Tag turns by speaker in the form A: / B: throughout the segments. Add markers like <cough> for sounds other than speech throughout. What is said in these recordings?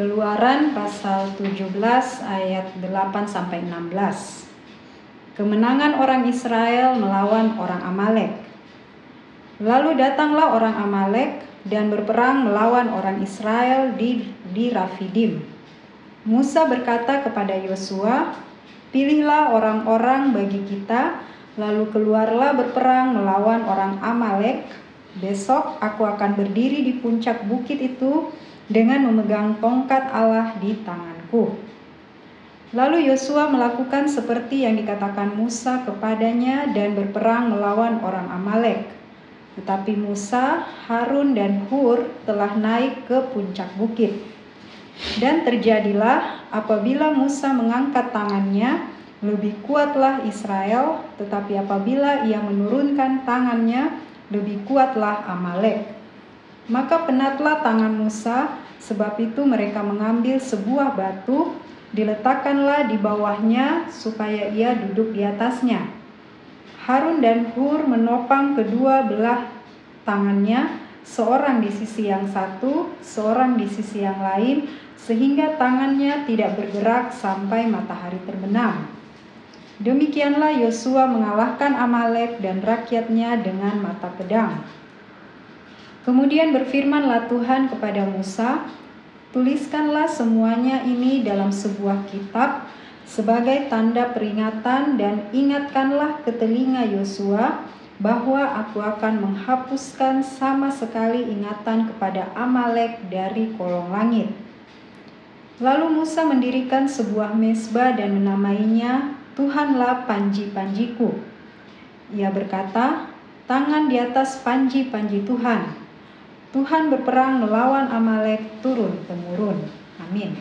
A: Keluaran pasal 17 ayat 8 sampai 16. Kemenangan orang Israel melawan orang Amalek. Lalu datanglah orang Amalek dan berperang melawan orang Israel di di Rafidim. Musa berkata kepada Yosua, "Pilihlah orang-orang bagi kita, lalu keluarlah berperang melawan orang Amalek. Besok aku akan berdiri di puncak bukit itu dengan memegang tongkat Allah di tanganku." Lalu Yosua melakukan seperti yang dikatakan Musa kepadanya dan berperang melawan orang Amalek. Tetapi Musa, Harun, dan Hur telah naik ke puncak bukit. Dan terjadilah apabila Musa mengangkat tangannya, lebih kuatlah Israel, tetapi apabila ia menurunkan tangannya, lebih kuatlah Amalek. Maka penatlah tangan Musa, sebab itu mereka mengambil sebuah batu, diletakkanlah di bawahnya supaya ia duduk di atasnya. Harun dan Hur menopang kedua belah tangannya, seorang di sisi yang satu, seorang di sisi yang lain, sehingga tangannya tidak bergerak sampai matahari terbenam. Demikianlah Yosua mengalahkan Amalek dan rakyatnya dengan mata pedang. Kemudian berfirmanlah Tuhan kepada Musa, "Tuliskanlah semuanya ini dalam sebuah kitab." sebagai tanda peringatan dan ingatkanlah ke telinga Yosua bahwa aku akan menghapuskan sama sekali ingatan kepada Amalek dari kolong langit. Lalu Musa mendirikan sebuah mesbah dan menamainya Tuhanlah panji-panjiku. Ia berkata, tangan di atas panji-panji Tuhan. Tuhan berperang melawan Amalek turun-temurun. Amin.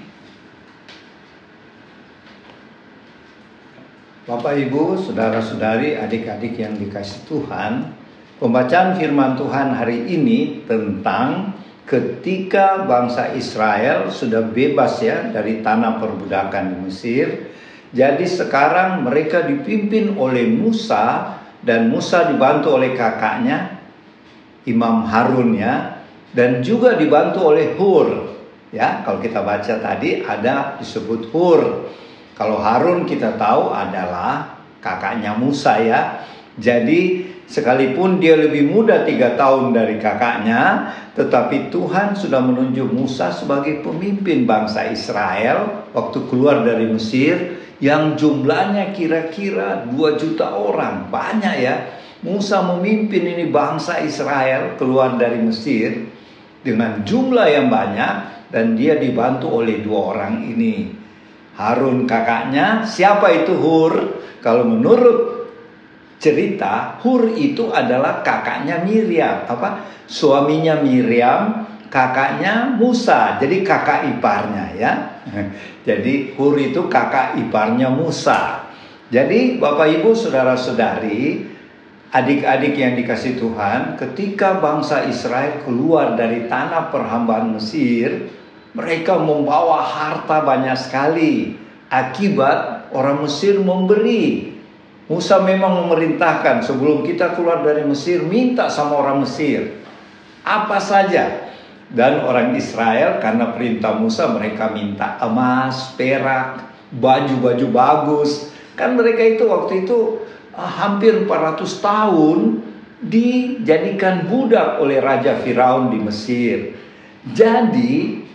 B: Bapak Ibu, saudara-saudari, adik-adik yang dikasih Tuhan, pembacaan firman Tuhan hari ini tentang ketika bangsa Israel sudah bebas ya dari tanah perbudakan di Mesir. Jadi sekarang mereka dipimpin oleh Musa dan Musa dibantu oleh kakaknya Imam Harun ya dan juga dibantu oleh Hur. Ya, kalau kita baca tadi ada disebut Hur. Kalau Harun kita tahu adalah kakaknya Musa ya. Jadi sekalipun dia lebih muda tiga tahun dari kakaknya, tetapi Tuhan sudah menunjuk Musa sebagai pemimpin bangsa Israel waktu keluar dari Mesir yang jumlahnya kira-kira 2 juta orang. Banyak ya. Musa memimpin ini bangsa Israel keluar dari Mesir dengan jumlah yang banyak dan dia dibantu oleh dua orang ini. Harun kakaknya, siapa itu Hur? Kalau menurut cerita, Hur itu adalah kakaknya Miriam, apa? Suaminya Miriam, kakaknya Musa. Jadi kakak iparnya ya. <laughs> Jadi Hur itu kakak iparnya Musa. Jadi Bapak Ibu saudara-saudari, adik-adik yang dikasih Tuhan, ketika bangsa Israel keluar dari tanah perhambaan Mesir, mereka membawa harta banyak sekali. Akibat orang Mesir memberi. Musa memang memerintahkan sebelum kita keluar dari Mesir minta sama orang Mesir apa saja. Dan orang Israel karena perintah Musa mereka minta emas, perak, baju-baju bagus. Kan mereka itu waktu itu hampir 400 tahun dijadikan budak oleh Raja Firaun di Mesir. Jadi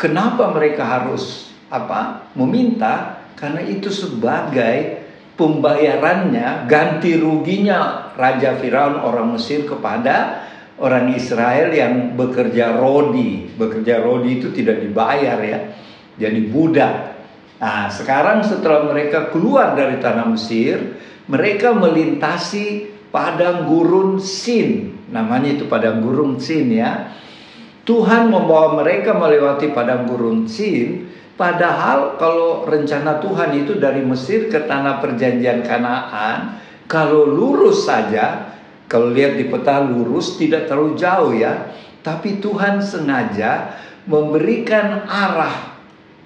B: Kenapa mereka harus apa? Meminta karena itu sebagai pembayarannya ganti ruginya Raja Firaun orang Mesir kepada orang Israel yang bekerja rodi. Bekerja rodi itu tidak dibayar ya. Jadi budak. Nah, sekarang setelah mereka keluar dari tanah Mesir, mereka melintasi padang gurun Sin. Namanya itu padang gurun Sin ya Tuhan membawa mereka melewati padang gurun Sin, padahal kalau rencana Tuhan itu dari Mesir ke tanah perjanjian Kanaan, kalau lurus saja, kalau lihat di peta lurus tidak terlalu jauh ya, tapi Tuhan sengaja memberikan arah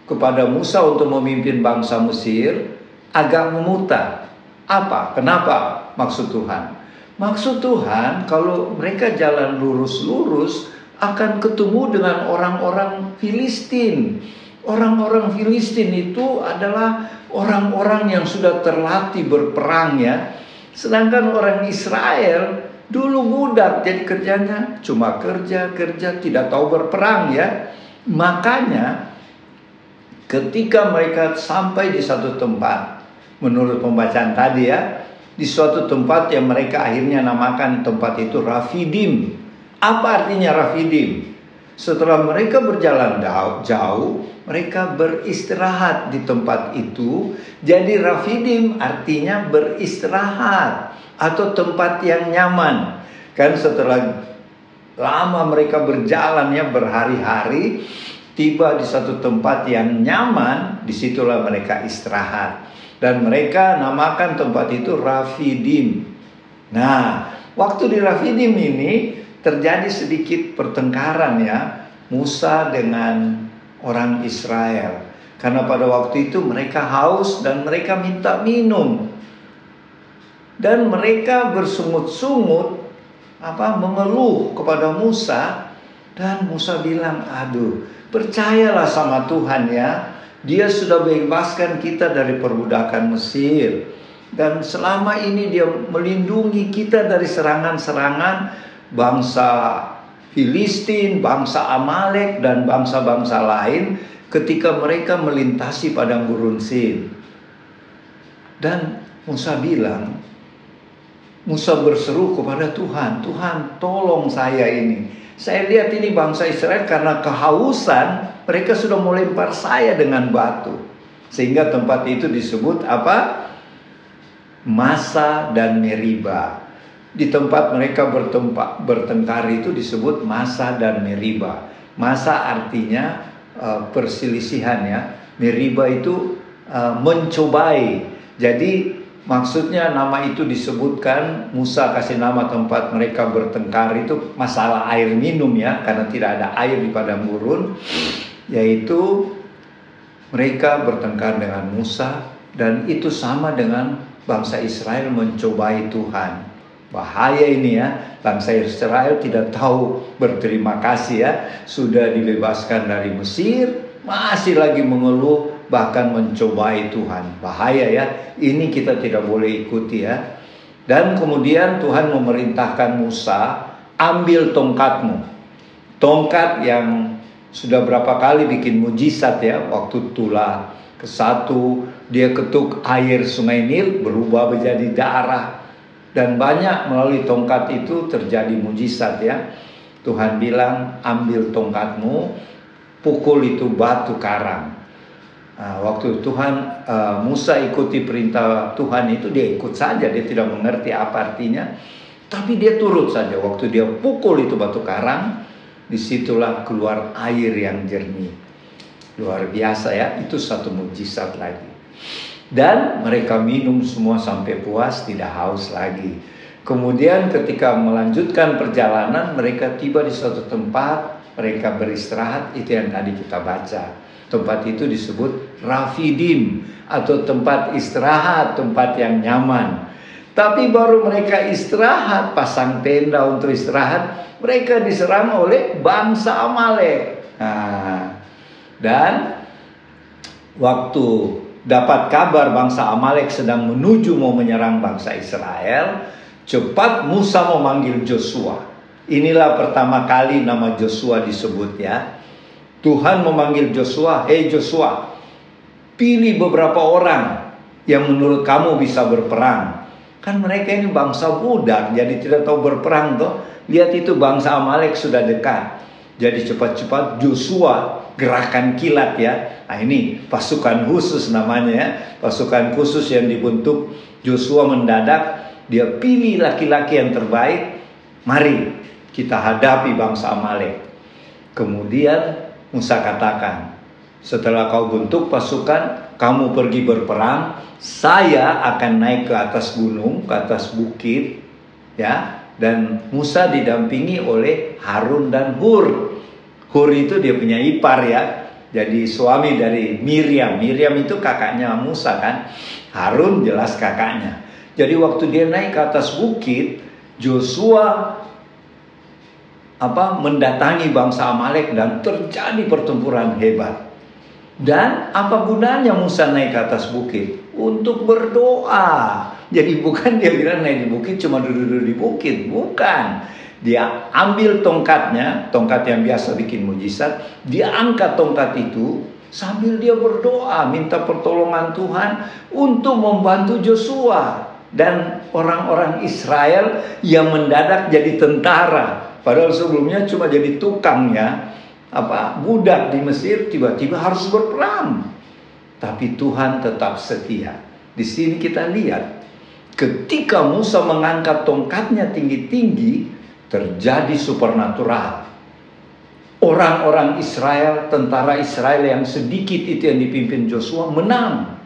B: kepada Musa untuk memimpin bangsa Mesir agak memutar. Apa? Kenapa? Maksud Tuhan. Maksud Tuhan kalau mereka jalan lurus-lurus akan ketemu dengan orang-orang Filistin Orang-orang Filistin itu adalah orang-orang yang sudah terlatih berperang ya. Sedangkan orang Israel dulu budak jadi kerjanya cuma kerja kerja tidak tahu berperang ya. Makanya ketika mereka sampai di satu tempat menurut pembacaan tadi ya di suatu tempat yang mereka akhirnya namakan tempat itu Rafidim. Apa artinya Rafidim? Setelah mereka berjalan jauh, mereka beristirahat di tempat itu. Jadi Rafidim artinya beristirahat atau tempat yang nyaman. Kan setelah lama mereka berjalan ya berhari-hari, tiba di satu tempat yang nyaman, di situlah mereka istirahat. Dan mereka namakan tempat itu Rafidim. Nah, waktu di Rafidim ini terjadi sedikit pertengkaran ya Musa dengan orang Israel. Karena pada waktu itu mereka haus dan mereka minta minum. Dan mereka bersungut-sungut apa mengeluh kepada Musa. Dan Musa bilang aduh percayalah sama Tuhan ya dia sudah bebaskan kita dari perbudakan Mesir dan selama ini dia melindungi kita dari serangan-serangan bangsa Filistin, bangsa Amalek dan bangsa-bangsa lain ketika mereka melintasi padang gurun Sin. Dan Musa bilang, Musa berseru kepada Tuhan, Tuhan tolong saya ini. Saya lihat ini bangsa Israel karena kehausan, mereka sudah melempar saya dengan batu. Sehingga tempat itu disebut apa? Masa dan Meriba di tempat mereka bertempat bertengkar itu disebut masa dan meriba. Masa artinya uh, perselisihan ya. Meriba itu uh, mencobai. Jadi maksudnya nama itu disebutkan Musa kasih nama tempat mereka bertengkar itu masalah air minum ya karena tidak ada air di padang gurun. Yaitu mereka bertengkar dengan Musa dan itu sama dengan bangsa Israel mencobai Tuhan. Bahaya ini ya, bangsa Israel tidak tahu berterima kasih ya, sudah dibebaskan dari Mesir, masih lagi mengeluh bahkan mencobai Tuhan. Bahaya ya, ini kita tidak boleh ikuti ya. Dan kemudian Tuhan memerintahkan Musa, ambil tongkatmu. Tongkat yang sudah berapa kali bikin mujizat ya, waktu tulah ke satu, dia ketuk air sungai Nil berubah menjadi darah dan banyak melalui tongkat itu terjadi mujizat ya. Tuhan bilang ambil tongkatmu, pukul itu batu karang. Nah, waktu Tuhan uh, Musa ikuti perintah Tuhan itu dia ikut saja, dia tidak mengerti apa artinya. Tapi dia turut saja. Waktu dia pukul itu batu karang, di situlah keluar air yang jernih. Luar biasa ya, itu satu mujizat lagi. Dan mereka minum semua sampai puas, tidak haus lagi. Kemudian ketika melanjutkan perjalanan, mereka tiba di suatu tempat, mereka beristirahat, itu yang tadi kita baca. Tempat itu disebut Rafidim atau tempat istirahat, tempat yang nyaman. Tapi baru mereka istirahat, pasang tenda untuk istirahat, mereka diserang oleh bangsa Amalek. Nah, dan waktu dapat kabar bangsa Amalek sedang menuju mau menyerang bangsa Israel, cepat Musa memanggil Joshua. Inilah pertama kali nama Joshua disebut ya. Tuhan memanggil Joshua, "Hei Joshua, pilih beberapa orang yang menurut kamu bisa berperang." Kan mereka ini bangsa budak, jadi tidak tahu berperang toh. Lihat itu bangsa Amalek sudah dekat. Jadi cepat-cepat Joshua gerakan kilat ya. Nah ini pasukan khusus namanya ya. Pasukan khusus yang dibentuk Joshua mendadak. Dia pilih laki-laki yang terbaik. Mari kita hadapi bangsa Amalek. Kemudian Musa katakan, setelah kau bentuk pasukan, kamu pergi berperang, saya akan naik ke atas gunung, ke atas bukit, ya, dan Musa didampingi oleh Harun dan Hur. Hur itu dia punya ipar ya. Jadi suami dari Miriam. Miriam itu kakaknya Musa kan. Harun jelas kakaknya. Jadi waktu dia naik ke atas bukit, Joshua apa mendatangi bangsa Amalek dan terjadi pertempuran hebat. Dan apa gunanya Musa naik ke atas bukit? Untuk berdoa. Jadi bukan dia bilang naik di bukit cuma duduk-duduk di bukit, bukan. Dia ambil tongkatnya, tongkat yang biasa bikin mujizat, dia angkat tongkat itu sambil dia berdoa minta pertolongan Tuhan untuk membantu Joshua dan orang-orang Israel yang mendadak jadi tentara. Padahal sebelumnya cuma jadi tukang ya apa budak di Mesir tiba-tiba harus berperang. Tapi Tuhan tetap setia. Di sini kita lihat ketika Musa mengangkat tongkatnya tinggi-tinggi terjadi supernatural. Orang-orang Israel, tentara Israel yang sedikit itu yang dipimpin Joshua menang.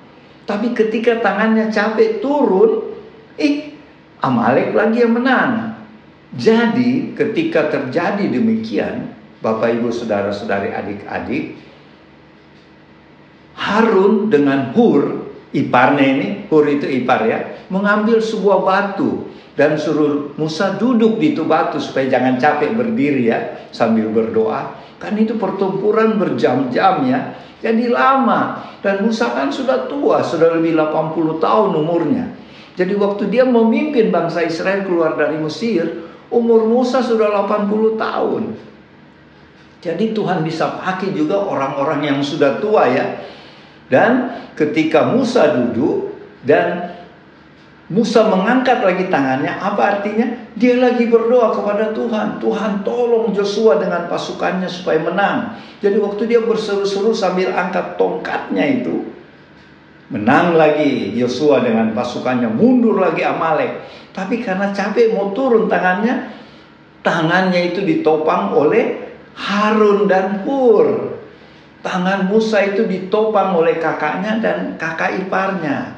B: Tapi ketika tangannya capek turun, eh Amalek lagi yang menang. Jadi ketika terjadi demikian, Bapak Ibu Saudara-saudari adik-adik, Harun dengan Hur, iparnya ini, Hur itu ipar ya, mengambil sebuah batu dan suruh Musa duduk di itu batu supaya jangan capek berdiri ya sambil berdoa. Kan itu pertempuran berjam-jam ya. Jadi lama dan Musa kan sudah tua, sudah lebih 80 tahun umurnya. Jadi waktu dia memimpin bangsa Israel keluar dari Mesir, umur Musa sudah 80 tahun. Jadi Tuhan bisa pakai juga orang-orang yang sudah tua ya. Dan ketika Musa duduk dan Musa mengangkat lagi tangannya, apa artinya? Dia lagi berdoa kepada Tuhan. Tuhan tolong Joshua dengan pasukannya supaya menang. Jadi waktu dia berseru-seru sambil angkat tongkatnya itu, menang lagi Joshua dengan pasukannya, mundur lagi Amalek. Tapi karena capek mau turun tangannya, tangannya itu ditopang oleh Harun dan Hur. Tangan Musa itu ditopang oleh kakaknya dan kakak iparnya.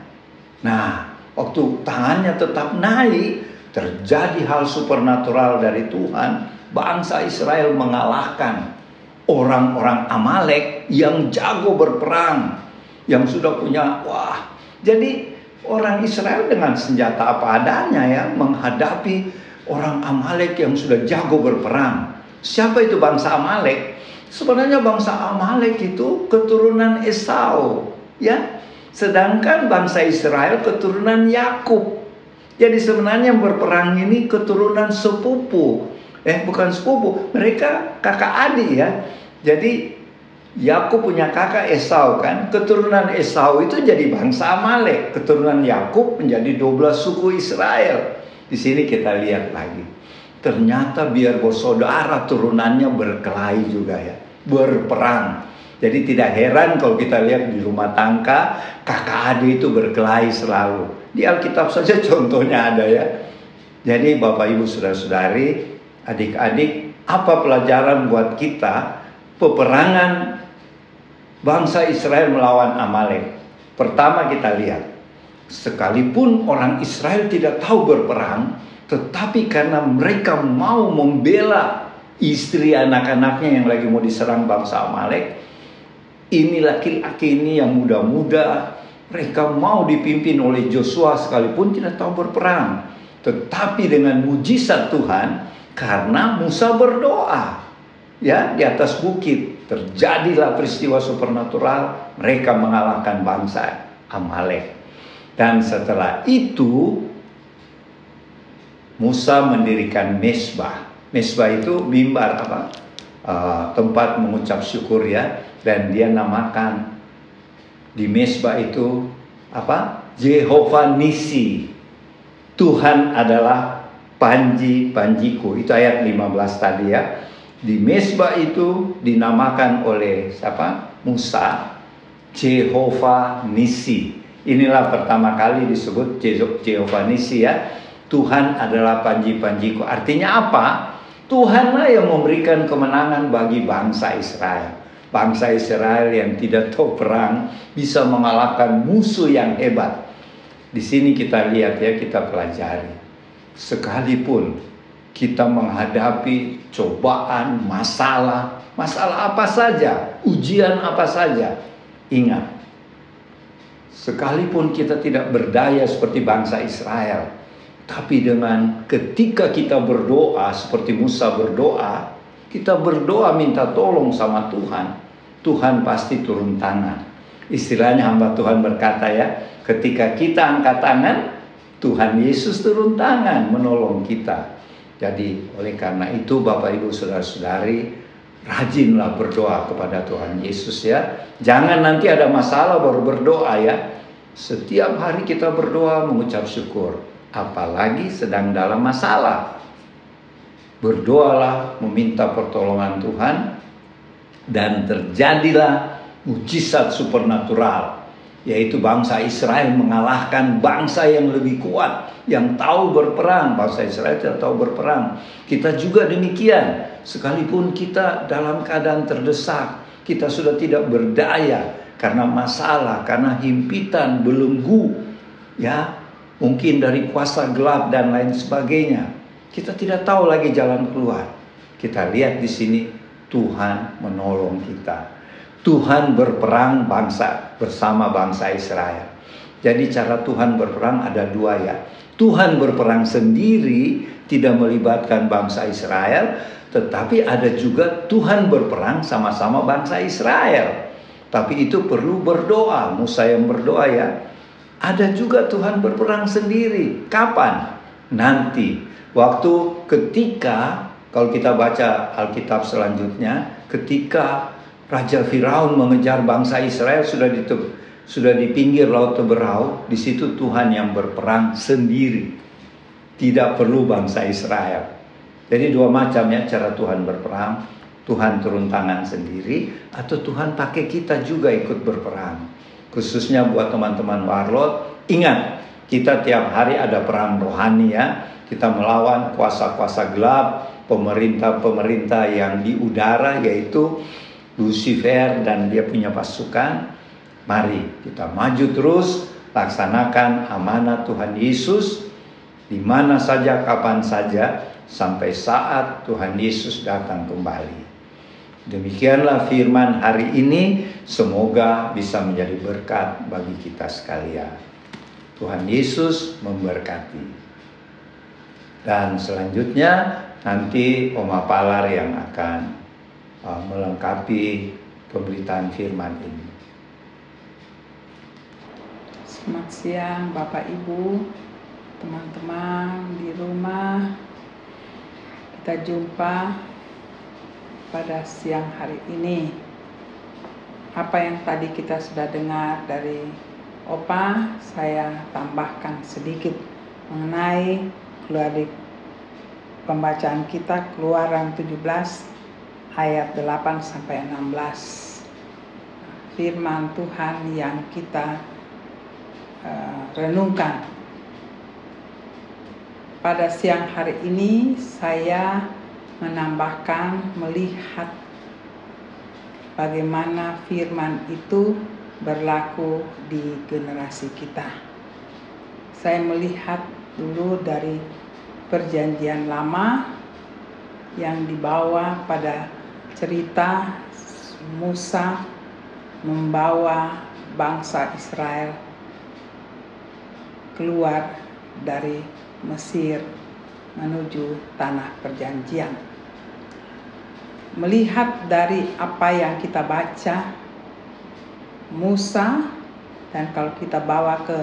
B: Nah, waktu tangannya tetap naik, terjadi hal supernatural dari Tuhan. Bangsa Israel mengalahkan orang-orang Amalek yang jago berperang, yang sudah punya wah. Jadi orang Israel dengan senjata apa adanya ya menghadapi orang Amalek yang sudah jago berperang. Siapa itu bangsa Amalek? Sebenarnya bangsa Amalek itu keturunan Esau, ya. Sedangkan bangsa Israel keturunan Yakub. Jadi sebenarnya yang berperang ini keturunan sepupu. Eh bukan sepupu, mereka kakak adik ya. Jadi Yakub punya kakak Esau kan. Keturunan Esau itu jadi bangsa Amalek. Keturunan Yakub menjadi 12 suku Israel. Di sini kita lihat lagi. Ternyata biar bersaudara turunannya berkelahi juga ya. Berperang. Jadi tidak heran kalau kita lihat di rumah tangga kakak adik itu berkelahi selalu. Di Alkitab saja <laughs> contohnya ada ya. Jadi Bapak Ibu Saudara-saudari, adik-adik, apa pelajaran buat kita peperangan bangsa Israel melawan Amalek? Pertama kita lihat, sekalipun orang Israel tidak tahu berperang, tetapi karena mereka mau membela istri anak-anaknya yang lagi mau diserang bangsa Amalek, ini laki-laki ini yang muda-muda, mereka mau dipimpin oleh Joshua sekalipun tidak tahu berperang. Tetapi dengan mujizat Tuhan, karena Musa berdoa, ya di atas bukit terjadilah peristiwa supernatural, mereka mengalahkan bangsa Amalek. Dan setelah itu Musa mendirikan mesbah. Mesbah itu mimbar apa? Uh, tempat mengucap syukur ya dan dia namakan di mesbah itu apa? Jehovah Nisi. Tuhan adalah panji panjiku. Itu ayat 15 tadi ya. Di mesbah itu dinamakan oleh siapa? Musa Jehovah Nisi. Inilah pertama kali disebut Jehovah Nisi ya. Tuhan adalah panji-panjiku. Artinya apa? Tuhanlah yang memberikan kemenangan bagi bangsa Israel. Bangsa Israel yang tidak tahu perang bisa mengalahkan musuh yang hebat. Di sini kita lihat ya, kita pelajari. Sekalipun kita menghadapi cobaan, masalah, masalah apa saja, ujian apa saja, ingat. Sekalipun kita tidak berdaya seperti bangsa Israel, tapi dengan ketika kita berdoa seperti Musa berdoa, kita berdoa minta tolong sama Tuhan, Tuhan pasti turun tangan. Istilahnya hamba Tuhan berkata ya, ketika kita angkat tangan, Tuhan Yesus turun tangan menolong kita. Jadi oleh karena itu Bapak Ibu Saudara-saudari rajinlah berdoa kepada Tuhan Yesus ya. Jangan nanti ada masalah baru berdoa ya. Setiap hari kita berdoa mengucap syukur, apalagi sedang dalam masalah. Berdoalah meminta pertolongan Tuhan dan terjadilah mujizat supernatural yaitu bangsa Israel mengalahkan bangsa yang lebih kuat yang tahu berperang. Bangsa Israel tidak tahu berperang. Kita juga demikian. Sekalipun kita dalam keadaan terdesak kita sudah tidak berdaya karena masalah karena himpitan belenggu ya. Mungkin dari kuasa gelap dan lain sebagainya. Kita tidak tahu lagi jalan keluar. Kita lihat di sini Tuhan menolong kita Tuhan berperang bangsa bersama bangsa Israel. Jadi cara Tuhan berperang ada dua ya. Tuhan berperang sendiri tidak melibatkan bangsa Israel, tetapi ada juga Tuhan berperang sama-sama bangsa Israel. Tapi itu perlu berdoa, Musa yang berdoa ya. Ada juga Tuhan berperang sendiri. Kapan? Nanti. Waktu ketika kalau kita baca Alkitab selanjutnya, ketika Raja Firaun mengejar bangsa Israel sudah di sudah di pinggir laut Teberau, di situ Tuhan yang berperang sendiri. Tidak perlu bangsa Israel. Jadi dua macam ya cara Tuhan berperang. Tuhan turun tangan sendiri atau Tuhan pakai kita juga ikut berperang. Khususnya buat teman-teman warlot, ingat kita tiap hari ada perang rohani ya. Kita melawan kuasa-kuasa gelap, pemerintah-pemerintah yang di udara yaitu Lucifer dan dia punya pasukan. Mari kita maju terus laksanakan amanat Tuhan Yesus di mana saja kapan saja sampai saat Tuhan Yesus datang kembali. Demikianlah firman hari ini, semoga bisa menjadi berkat bagi kita sekalian. Tuhan Yesus memberkati. Dan selanjutnya nanti Oma Palar yang akan uh, melengkapi pemberitaan firman ini.
C: Selamat siang Bapak Ibu, teman-teman di rumah. Kita jumpa pada siang hari ini. Apa yang tadi kita sudah dengar dari Opa, saya tambahkan sedikit mengenai keluar di pembacaan kita Keluaran 17 ayat 8 sampai 16. Firman Tuhan yang kita uh, renungkan. Pada siang hari ini saya menambahkan melihat bagaimana firman itu berlaku di generasi kita. Saya melihat dulu dari perjanjian lama yang dibawa pada cerita Musa membawa bangsa Israel keluar dari Mesir menuju tanah perjanjian. Melihat dari apa yang kita baca, Musa, dan kalau kita bawa ke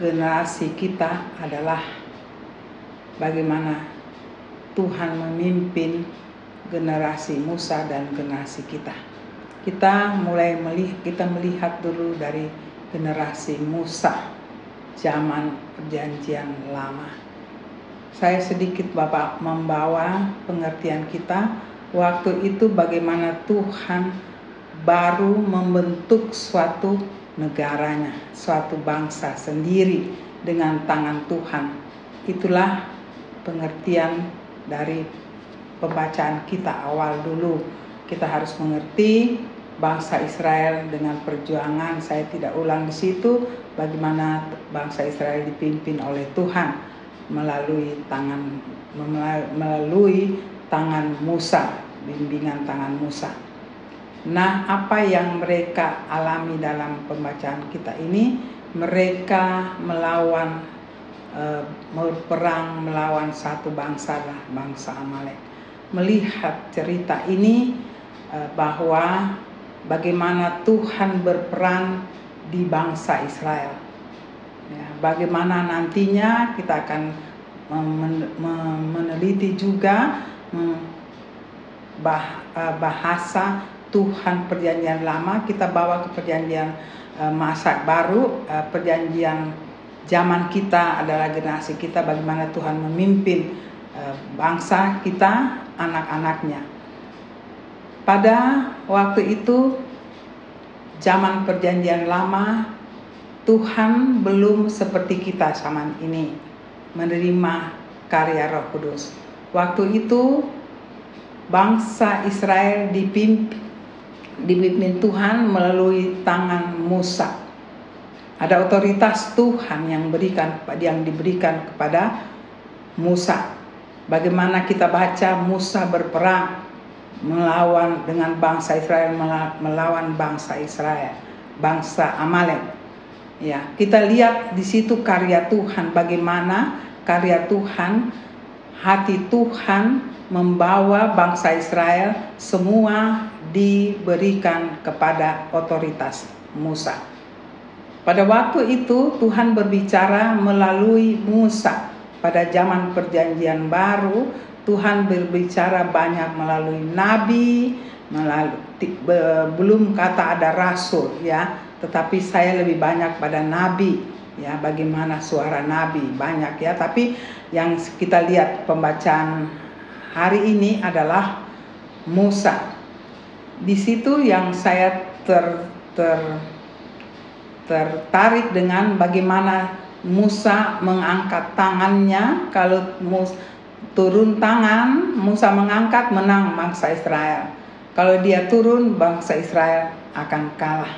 C: generasi kita adalah bagaimana Tuhan memimpin generasi Musa dan generasi kita. Kita mulai melihat kita melihat dulu dari generasi Musa zaman perjanjian lama. Saya sedikit Bapak membawa pengertian kita waktu itu bagaimana Tuhan baru membentuk suatu negaranya, suatu bangsa sendiri dengan tangan Tuhan. Itulah pengertian dari pembacaan kita awal dulu. Kita harus mengerti bangsa Israel dengan perjuangan. Saya tidak ulang di situ bagaimana bangsa Israel dipimpin oleh Tuhan melalui tangan melalui tangan Musa, bimbingan tangan Musa. Nah, apa yang mereka alami dalam pembacaan kita ini, mereka melawan e, berperang melawan satu bangsa lah, bangsa Amalek melihat cerita ini eh, bahwa bagaimana Tuhan berperan di bangsa Israel. Ya, bagaimana nantinya kita akan meneliti juga eh, bahasa Tuhan perjanjian lama. Kita bawa ke perjanjian eh, masa baru. Perjanjian zaman kita adalah generasi kita bagaimana Tuhan memimpin bangsa kita anak-anaknya pada waktu itu zaman perjanjian lama Tuhan belum seperti kita zaman ini menerima karya Roh Kudus. Waktu itu bangsa Israel dipimpin, dipimpin Tuhan melalui tangan Musa. Ada otoritas Tuhan yang berikan yang diberikan kepada Musa. Bagaimana kita baca Musa berperang melawan dengan bangsa Israel melawan bangsa Israel, bangsa Amalek. Ya, kita lihat di situ karya Tuhan bagaimana karya Tuhan, hati Tuhan membawa bangsa Israel semua diberikan kepada otoritas Musa. Pada waktu itu Tuhan berbicara melalui Musa. Pada zaman perjanjian baru Tuhan berbicara banyak melalui nabi, melalui belum kata ada rasul ya, tetapi saya lebih banyak pada nabi ya, bagaimana suara nabi banyak ya, tapi yang kita lihat pembacaan hari ini adalah Musa. Di situ yang saya ter, ter tertarik dengan bagaimana Musa mengangkat tangannya. Kalau Musa turun tangan Musa mengangkat menang bangsa Israel. Kalau dia turun bangsa Israel akan kalah.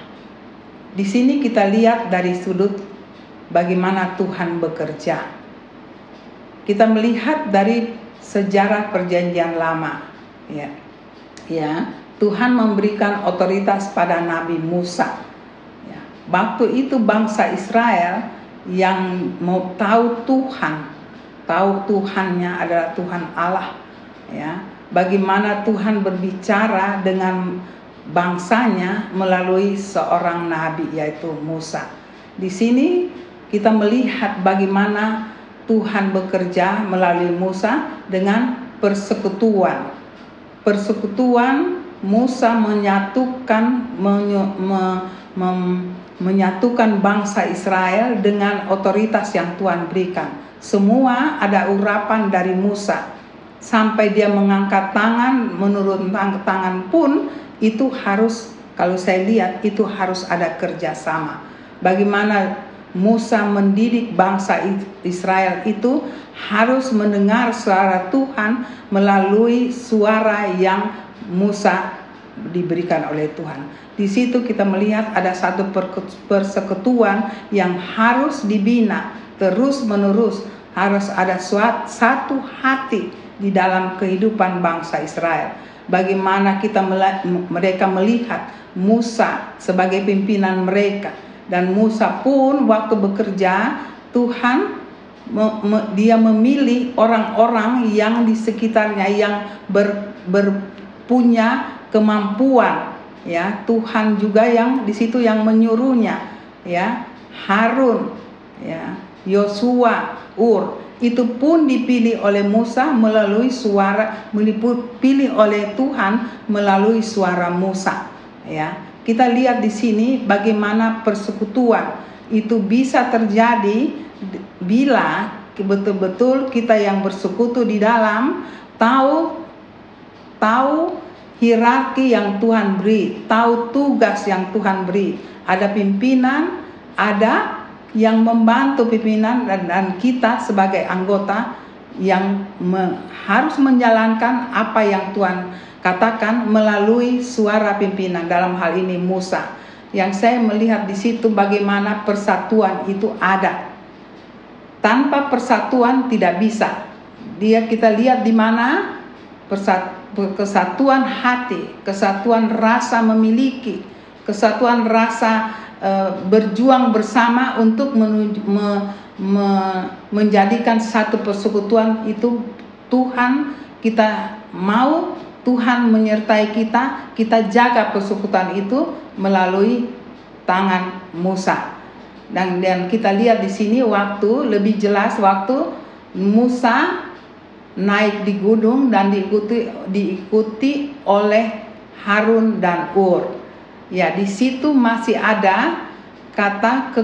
C: Di sini kita lihat dari sudut bagaimana Tuhan bekerja. Kita melihat dari sejarah perjanjian lama. Ya. Ya Tuhan memberikan otoritas pada Nabi Musa. Ya. waktu itu bangsa Israel yang mau tahu Tuhan, tahu Tuhannya adalah Tuhan Allah, ya. Bagaimana Tuhan berbicara dengan bangsanya melalui seorang nabi yaitu Musa. Di sini kita melihat bagaimana Tuhan bekerja melalui Musa dengan persekutuan. Persekutuan Musa menyatukan menye, me, mem, menyatukan bangsa Israel dengan otoritas yang Tuhan berikan. Semua ada urapan dari Musa. Sampai dia mengangkat tangan, menurut tangan pun itu harus kalau saya lihat itu harus ada kerjasama. Bagaimana Musa mendidik bangsa Israel itu harus mendengar suara Tuhan melalui suara yang Musa diberikan oleh Tuhan. Di situ kita melihat ada satu persekutuan yang harus dibina terus menerus harus ada suatu satu hati di dalam kehidupan bangsa Israel. Bagaimana kita mereka melihat Musa sebagai pimpinan mereka dan Musa pun waktu bekerja Tuhan dia memilih orang-orang yang di sekitarnya yang ber, berpunya kemampuan ya. Tuhan juga yang di situ yang menyuruhnya ya. Harun ya. Yosua Ur. Itu pun dipilih oleh Musa melalui suara dipilih oleh Tuhan melalui suara Musa ya. Kita lihat di sini bagaimana persekutuan itu bisa terjadi bila betul-betul kita yang bersekutu di dalam tahu tahu hierarki yang Tuhan beri, tahu tugas yang Tuhan beri. Ada pimpinan, ada yang membantu pimpinan dan, dan kita sebagai anggota yang me, harus menjalankan apa yang Tuhan katakan melalui suara pimpinan dalam hal ini Musa. Yang saya melihat di situ bagaimana persatuan itu ada. Tanpa persatuan tidak bisa. Dia kita lihat di mana kesatuan hati, kesatuan rasa memiliki, kesatuan rasa e, berjuang bersama untuk menuju, me, me, menjadikan satu persekutuan itu Tuhan kita mau Tuhan menyertai kita, kita jaga persekutuan itu melalui tangan Musa. Dan dan kita lihat di sini waktu lebih jelas waktu Musa naik di gunung dan diikuti diikuti oleh Harun dan Ur. Ya, di situ masih ada kata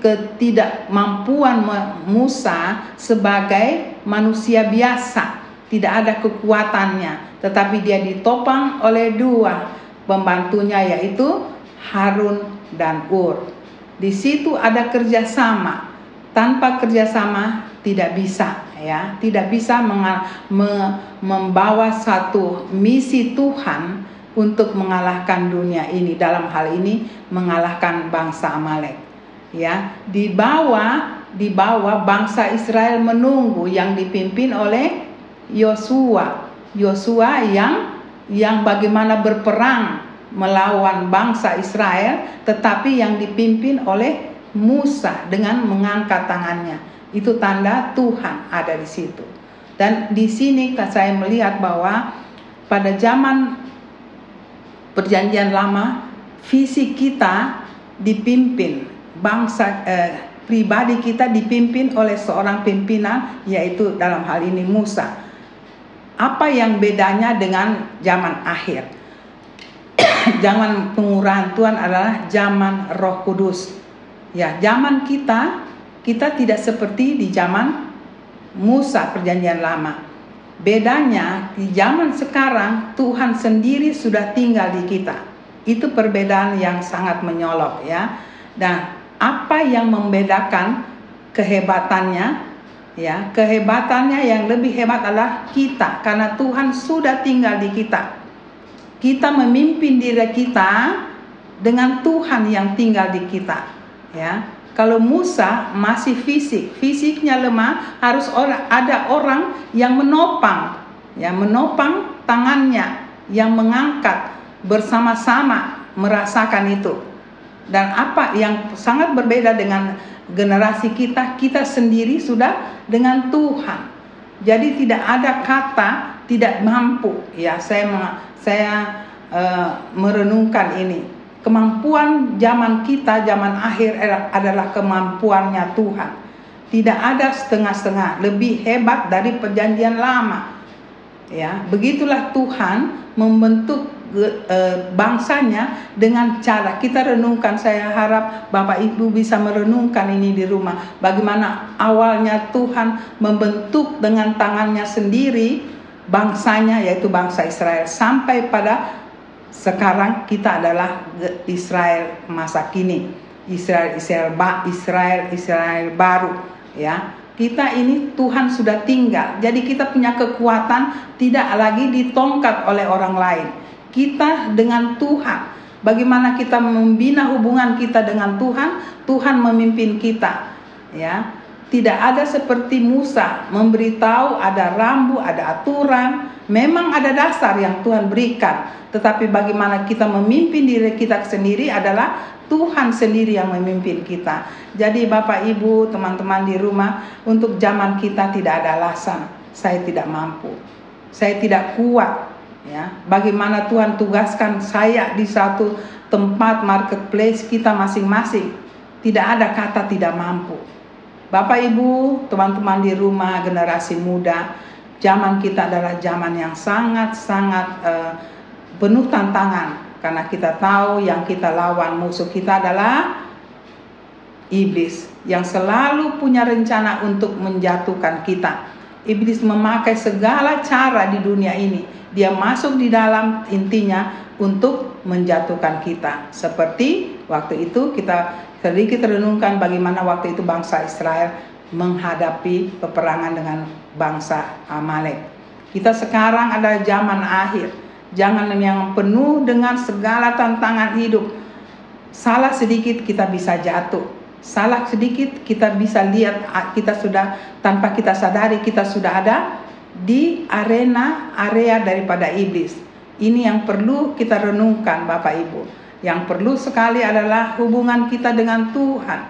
C: ketidakmampuan Musa sebagai manusia biasa, tidak ada kekuatannya, tetapi dia ditopang oleh dua pembantunya yaitu Harun dan Ur. Di situ ada kerjasama. Tanpa kerjasama tidak bisa, ya, tidak bisa me membawa satu misi Tuhan untuk mengalahkan dunia ini. Dalam hal ini mengalahkan bangsa Amalek. Ya, di bawah di bawah bangsa Israel menunggu yang dipimpin oleh Yosua. Yosua yang yang bagaimana berperang melawan bangsa Israel, tetapi yang dipimpin oleh Musa dengan mengangkat tangannya. Itu tanda Tuhan ada di situ. Dan di sini saya melihat bahwa pada zaman perjanjian lama, visi kita dipimpin bangsa eh, pribadi kita dipimpin oleh seorang pimpinan yaitu dalam hal ini Musa. Apa yang bedanya dengan zaman akhir? <coughs> zaman pengurahan Tuhan adalah zaman Roh Kudus. Ya, zaman kita kita tidak seperti di zaman Musa perjanjian lama. Bedanya di zaman sekarang Tuhan sendiri sudah tinggal di kita. Itu perbedaan yang sangat menyolok ya. Dan apa yang membedakan kehebatannya ya, kehebatannya yang lebih hebat adalah kita karena Tuhan sudah tinggal di kita kita memimpin diri kita dengan Tuhan yang tinggal di kita ya kalau Musa masih fisik fisiknya lemah harus ada orang yang menopang ya menopang tangannya yang mengangkat bersama-sama merasakan itu. Dan apa yang sangat berbeda dengan generasi kita kita sendiri sudah dengan Tuhan. Jadi tidak ada kata tidak mampu. Ya saya saya uh, merenungkan ini. Kemampuan zaman kita, zaman akhir adalah kemampuannya Tuhan. Tidak ada setengah-setengah, lebih hebat dari perjanjian lama. Ya, begitulah Tuhan membentuk uh, bangsanya dengan cara kita renungkan. Saya harap Bapak Ibu bisa merenungkan ini di rumah. Bagaimana awalnya Tuhan membentuk dengan tangannya sendiri bangsanya yaitu bangsa Israel sampai pada sekarang kita adalah Israel masa kini. Israel Israel Israel Israel baru ya. Kita ini Tuhan sudah tinggal. Jadi kita punya kekuatan tidak lagi ditongkat oleh orang lain. Kita dengan Tuhan. Bagaimana kita membina hubungan kita dengan Tuhan? Tuhan memimpin kita ya tidak ada seperti Musa memberitahu ada rambu, ada aturan. Memang ada dasar yang Tuhan berikan. Tetapi bagaimana kita memimpin diri kita sendiri adalah Tuhan sendiri yang memimpin kita. Jadi Bapak Ibu, teman-teman di rumah, untuk zaman kita tidak ada alasan. Saya tidak mampu. Saya tidak kuat. Ya, bagaimana Tuhan tugaskan saya di satu tempat marketplace kita masing-masing. Tidak ada kata tidak mampu Bapak Ibu, teman-teman di rumah, generasi muda, zaman kita adalah zaman yang sangat-sangat uh, penuh tantangan karena kita tahu yang kita lawan musuh kita adalah iblis yang selalu punya rencana untuk menjatuhkan kita. Iblis memakai segala cara di dunia ini. Dia masuk di dalam intinya untuk menjatuhkan kita. Seperti waktu itu kita sedikit renungkan bagaimana waktu itu bangsa Israel menghadapi peperangan dengan bangsa Amalek. Kita sekarang ada zaman akhir, jangan yang penuh dengan segala tantangan hidup. Salah sedikit kita bisa jatuh. Salah sedikit kita bisa lihat kita sudah tanpa kita sadari kita sudah ada di arena area daripada iblis. Ini yang perlu kita renungkan Bapak Ibu yang perlu sekali adalah hubungan kita dengan Tuhan.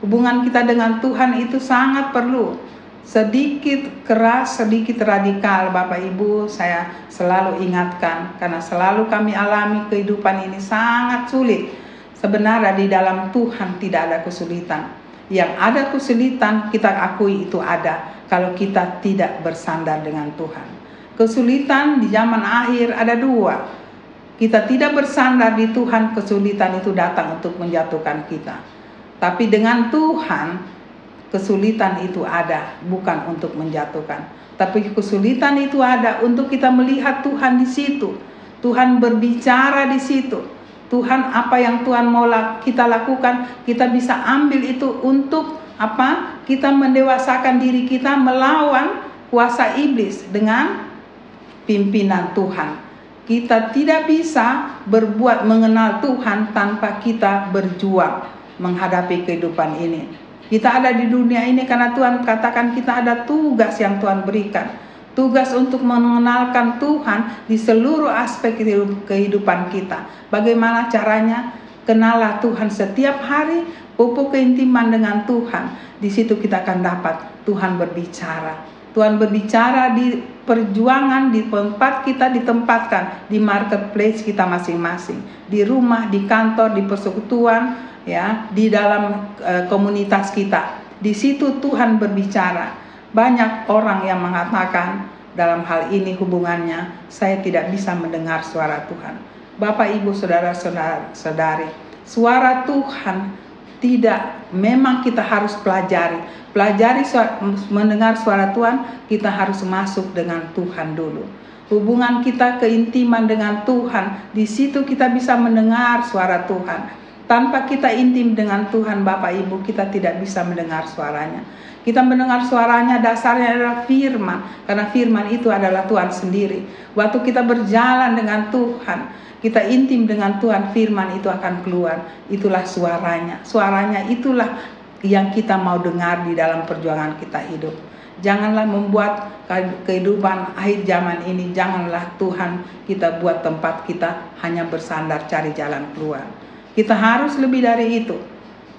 C: Hubungan kita dengan Tuhan itu sangat perlu. sedikit keras, sedikit radikal Bapak Ibu saya selalu ingatkan karena selalu kami alami kehidupan ini sangat sulit. Sebenarnya di dalam Tuhan tidak ada kesulitan. Yang ada kesulitan kita akui itu ada kalau kita tidak bersandar dengan Tuhan. Kesulitan di zaman akhir ada dua. Kita tidak bersandar di Tuhan, kesulitan itu datang untuk menjatuhkan kita. Tapi dengan Tuhan, kesulitan itu ada bukan untuk menjatuhkan, tapi kesulitan itu ada untuk kita melihat Tuhan di situ. Tuhan berbicara di situ. Tuhan apa yang Tuhan mau kita lakukan, kita bisa ambil itu untuk apa? Kita mendewasakan diri kita melawan kuasa iblis dengan pimpinan Tuhan. Kita tidak bisa berbuat mengenal Tuhan tanpa kita berjuang menghadapi kehidupan ini. Kita ada di dunia ini karena Tuhan katakan kita ada tugas yang Tuhan berikan. Tugas untuk mengenalkan Tuhan di seluruh aspek kehidupan kita. Bagaimana caranya? Kenalah Tuhan setiap hari, pupuk keintiman dengan Tuhan. Di situ kita akan dapat Tuhan berbicara. Tuhan berbicara di perjuangan di tempat kita ditempatkan di marketplace kita masing-masing, di rumah, di kantor, di persekutuan, ya di dalam uh, komunitas kita. Di situ Tuhan berbicara. Banyak orang yang mengatakan dalam hal ini hubungannya saya tidak bisa mendengar suara Tuhan. Bapak Ibu saudara-saudari, suara Tuhan tidak memang kita harus pelajari. Pelajari suara, mendengar suara Tuhan, kita harus masuk dengan Tuhan dulu. Hubungan kita keintiman dengan Tuhan, di situ kita bisa mendengar suara Tuhan tanpa kita intim dengan Tuhan Bapak Ibu, kita tidak bisa mendengar suaranya. Kita mendengar suaranya dasarnya adalah firman, karena firman itu adalah Tuhan sendiri. Waktu kita berjalan dengan Tuhan, kita intim dengan Tuhan, firman itu akan keluar. Itulah suaranya. Suaranya itulah yang kita mau dengar di dalam perjuangan kita hidup. Janganlah membuat kehidupan akhir zaman ini, janganlah Tuhan kita buat tempat kita hanya bersandar cari jalan keluar. Kita harus lebih dari itu.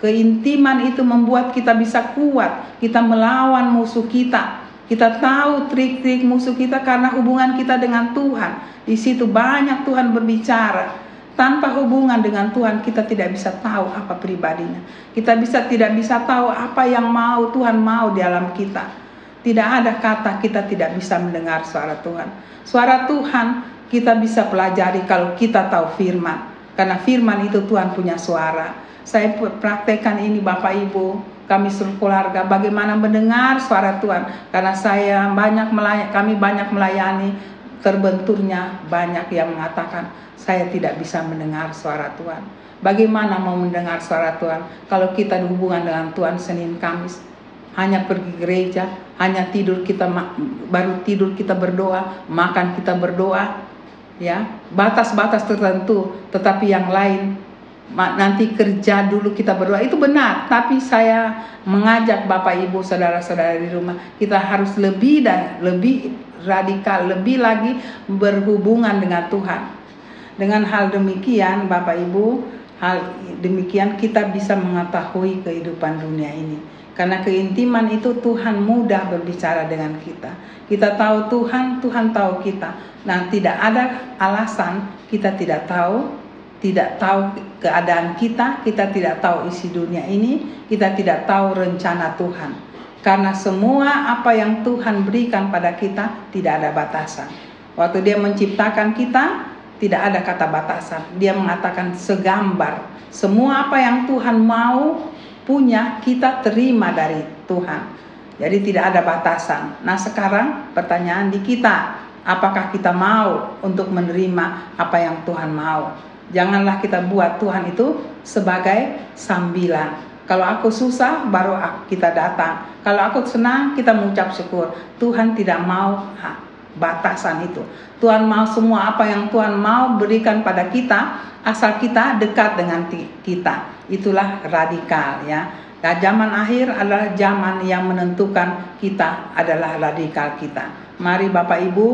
C: Keintiman itu membuat kita bisa kuat, kita melawan musuh kita. Kita tahu trik-trik musuh kita karena hubungan kita dengan Tuhan. Di situ banyak Tuhan berbicara. Tanpa hubungan dengan Tuhan kita tidak bisa tahu apa pribadinya. Kita bisa tidak bisa tahu apa yang mau Tuhan mau di dalam kita. Tidak ada kata kita tidak bisa mendengar suara Tuhan. Suara Tuhan kita bisa pelajari kalau kita tahu firman. Karena firman itu Tuhan punya suara. Saya praktekkan ini Bapak Ibu, kami seluruh keluarga bagaimana mendengar suara Tuhan. Karena saya banyak melayani, kami banyak melayani, terbenturnya banyak yang mengatakan saya tidak bisa mendengar suara Tuhan. Bagaimana mau mendengar suara Tuhan kalau kita hubungan dengan Tuhan Senin Kamis hanya pergi gereja, hanya tidur kita baru tidur kita berdoa, makan kita berdoa, ya batas-batas tertentu tetapi yang lain nanti kerja dulu kita berdoa itu benar tapi saya mengajak Bapak Ibu saudara-saudara di rumah kita harus lebih dan lebih radikal lebih lagi berhubungan dengan Tuhan dengan hal demikian Bapak Ibu hal demikian kita bisa mengetahui kehidupan dunia ini karena keintiman itu Tuhan mudah berbicara dengan kita. Kita tahu Tuhan, Tuhan tahu kita. Nah, tidak ada alasan kita tidak tahu, tidak tahu keadaan kita, kita tidak tahu isi dunia ini, kita tidak tahu rencana Tuhan. Karena semua apa yang Tuhan berikan pada kita tidak ada batasan. Waktu dia menciptakan kita, tidak ada kata batasan. Dia mengatakan segambar. Semua apa yang Tuhan mau punya kita terima dari Tuhan. Jadi tidak ada batasan. Nah sekarang pertanyaan di kita, apakah kita mau untuk menerima apa yang Tuhan mau? Janganlah kita buat Tuhan itu sebagai sambilan. Kalau aku susah baru kita datang. Kalau aku senang kita mengucap syukur. Tuhan tidak mau batasan itu. Tuhan mau semua apa yang Tuhan mau berikan pada kita asal kita dekat dengan kita itulah radikal ya. Nah, zaman akhir adalah zaman yang menentukan kita adalah radikal kita. Mari Bapak Ibu,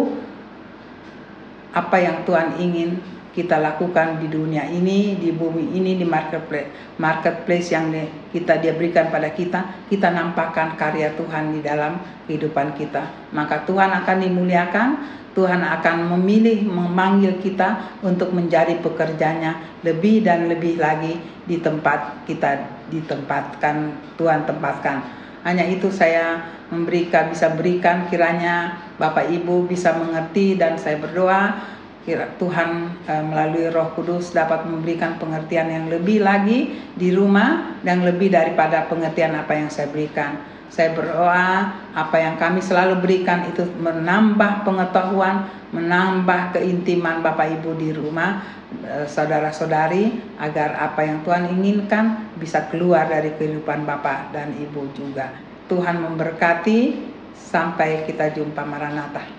C: apa yang Tuhan ingin kita lakukan di dunia ini, di bumi ini, di marketplace, marketplace yang kita dia berikan pada kita, kita nampakkan karya Tuhan di dalam kehidupan kita. Maka Tuhan akan dimuliakan, Tuhan akan memilih, memanggil kita untuk menjadi pekerjanya lebih dan lebih lagi di tempat kita ditempatkan, Tuhan tempatkan. Hanya itu saya memberikan, bisa berikan kiranya Bapak Ibu bisa mengerti dan saya berdoa Tuhan e, melalui Roh Kudus dapat memberikan pengertian yang lebih lagi di rumah dan lebih daripada pengertian apa yang saya berikan. Saya berdoa apa yang kami selalu berikan itu menambah pengetahuan, menambah keintiman Bapak Ibu di rumah, e, saudara-saudari agar apa yang Tuhan inginkan bisa keluar dari kehidupan Bapak dan Ibu juga. Tuhan memberkati sampai kita jumpa Maranatha.